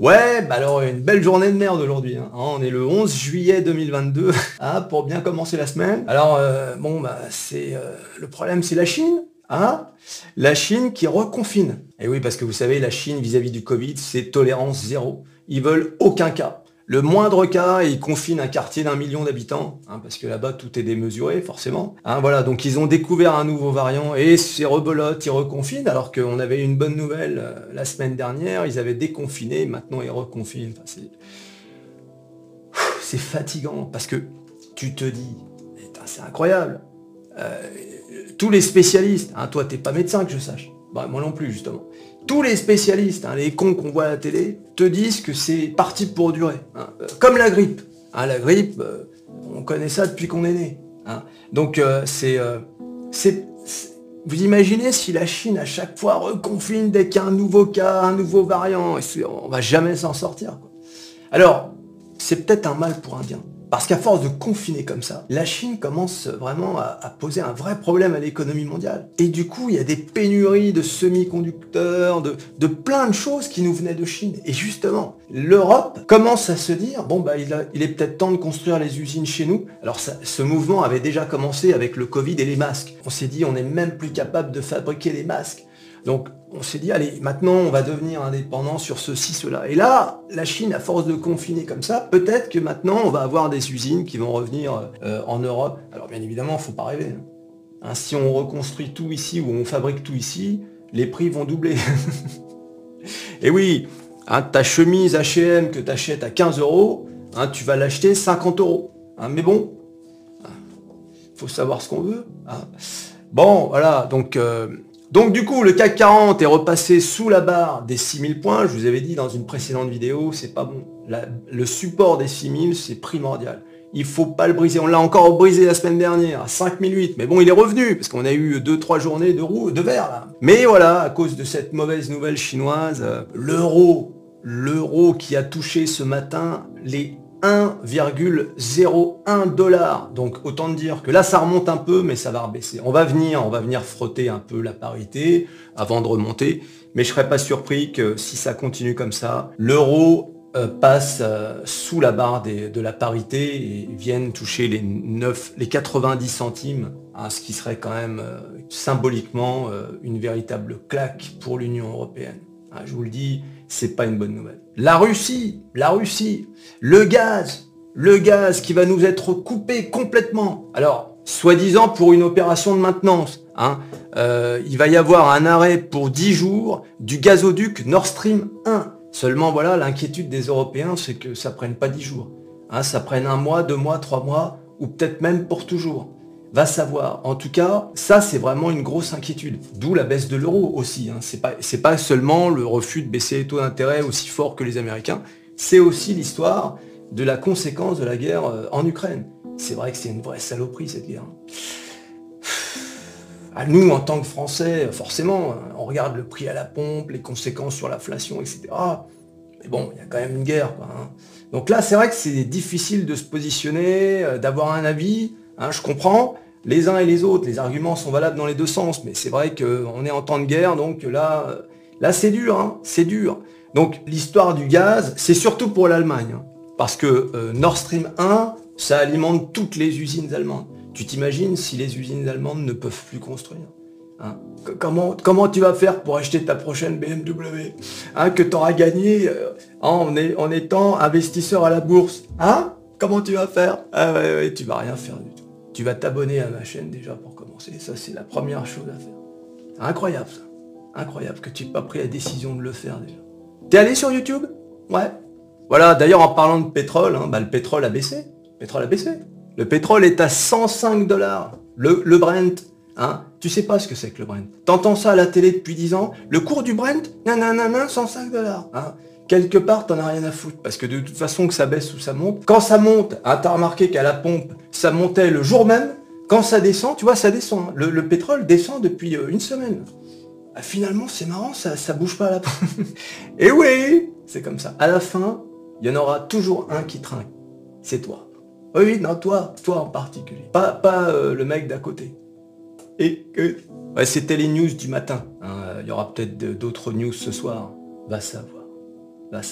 Ouais, bah alors une belle journée de merde aujourd'hui. hein. On est le 11 juillet 2022, hein, pour bien commencer la semaine. Alors euh, bon, bah c'est euh, le problème, c'est la Chine. Hein la Chine qui reconfine. Et oui, parce que vous savez, la Chine vis-à-vis du Covid, c'est tolérance zéro. Ils veulent aucun cas. Le moindre cas, ils confinent un quartier d'un million d'habitants, hein, parce que là-bas tout est démesuré, forcément. Hein, voilà, donc ils ont découvert un nouveau variant et c'est rebolote, ils reconfinent, alors qu'on avait une bonne nouvelle euh, la semaine dernière, ils avaient déconfiné, maintenant ils reconfinent. C'est... fatigant, parce que tu te dis, c'est incroyable. Euh, tous les spécialistes, hein, toi t'es pas médecin que je sache, bah, moi non plus justement, tous les spécialistes, hein, les cons qu'on voit à la télé, te disent que c'est parti pour durer. hein. Euh, comme la grippe. Hein, la grippe, euh, on connaît ça depuis qu'on est né. Donc euh, c'est, Vous imaginez si la Chine à chaque fois reconfine dès qu'il y nouveau cas, un nouveau variant, on va jamais s'en sortir. Alors, c'est peut-être un mal pour un bien. Parce qu'à force de confiner comme ça, la Chine commence vraiment à, poser un vrai problème à l'économie mondiale. Et du coup, il y a des pénuries de semi-conducteurs, de, plein de choses qui nous venaient de Chine. Et justement, l'Europe commence à se dire, bon, bah, il, est peut-être temps de construire les usines chez nous. Alors, ce mouvement avait déjà commencé avec le Covid et les masques. On s'est dit, on n'est même plus capable de fabriquer les masques. Donc on s'est dit, allez, maintenant on va devenir indépendant sur ceci, cela. Et là, la Chine, à force de confiner comme ça, peut-être que maintenant on va avoir des usines qui vont revenir euh, en Europe. Alors bien évidemment, faut pas rêver. hein. Hein, si on reconstruit tout ici ou on fabrique tout ici, les prix vont doubler. Et oui, hein, ta chemise H&M que tu achètes à 15 euros, tu vas l'acheter 50 euros. Mais bon, faut savoir ce qu'on veut. Bon, voilà, donc, euh, donc du coup, le CAC 40 est repassé sous la barre des 6000 points. Je vous avais dit dans une précédente vidéo, c'est pas bon. Le support des 6000, c'est primordial. Il faut pas le briser. On l'a encore brisé la semaine dernière, à 5008. Mais bon, il est revenu, parce qu'on a eu 2-3 journées de, roue, de vert, là. Mais voilà, à cause de cette mauvaise nouvelle chinoise, euh, l'euro, l'euro qui a touché ce matin les 1,01 dollars. Donc autant dire que là ça remonte un peu, mais ça va rebaisser. On va venir, on va venir frotter un peu la parité avant de remonter. Mais je serais pas surpris que si ça continue comme ça, l'euro euh, passe euh, sous la barre de la parité et vienne toucher les 9, les 90 centimes, hein, ce qui serait quand même euh, symboliquement une véritable claque pour l'Union européenne. Ah, je vous le dis, c'est pas une bonne nouvelle. La Russie, la Russie, le gaz, le gaz qui va nous être coupé complètement. Alors, soi-disant pour une opération de maintenance, hein, euh, il va y avoir un arrêt pour 10 jours du gazoduc Nord Stream 1. Seulement voilà, l'inquiétude des Européens, c'est que ça prenne pas 10 jours. Hein, ça prenne un mois, deux mois, trois mois, ou peut-être même pour toujours. Va savoir. En tout cas, ça c'est vraiment une grosse inquiétude. D'où la baisse de l'euro aussi. Hein. C'est pas, seulement le refus de baisser les taux d'intérêt aussi fort que les Américains. C'est aussi l'histoire de la conséquence de la guerre euh, en Ukraine. C'est vrai que c'est une vraie saloperie cette guerre. À nous, en tant que Français, forcément, on regarde le prix à la pompe, les conséquences sur l'inflation, etc. Mais bon, il y a quand même une guerre. Hein. Donc là, c'est vrai que c'est difficile de se positionner, euh, d'avoir un avis. Hein, je comprends. Les uns et les autres, les arguments sont valables dans les deux sens. Mais c'est vrai qu'on est en temps de guerre, donc là, euh, là c'est dur. Hein, c'est dur. Donc l'histoire du gaz, c'est surtout pour l'Allemagne. hein, parce que euh, Nord Stream 1, ça alimente toutes les usines allemandes. Tu t'imagines si les usines allemandes ne peuvent plus construire hein? Comment, comment tu vas faire pour acheter ta prochaine BMW Que tu auras gagné euh, en, étant investisseur à la bourse Comment tu vas faire? Ah ouais, tu vas rien faire du tout. Tu vas t'abonner à ma chaîne déjà pour commencer. Ça, c'est la première chose à faire. Incroyable ça. Incroyable que tu n'aies pas pris la décision de le faire déjà. T'es allé sur YouTube? Ouais. Voilà, d'ailleurs en parlant de pétrole, hein, bah, le pétrole a baissé. Le pétrole a baissé. Le pétrole est à 105 dollars. Le, le Brent, hein, tu sais pas ce que c'est que le Brent. T'entends ça à la télé depuis 10 ans, le cours du Brent, nanana, 105 dollars. Hein. Quelque part, t'en as rien à foutre, parce que de toute façon, que ça baisse ou ça monte, quand ça monte, hein, t'as remarqué qu'à la pompe, ça montait le jour même, quand ça descend, tu vois, ça descend. Le, le pétrole descend depuis euh, une semaine. Ah, finalement, c'est marrant, ça, ça bouge pas à la pompe. Et oui, c'est comme ça. À la fin, il y en aura toujours un qui trinque. C'est toi. Oui, non, toi, toi en particulier. Pas, pas euh, le mec d'à côté. Et que... Ouais, c'était les news du matin. hein. Il y aura peut-être d'autres news ce soir. Va savoir. ラッ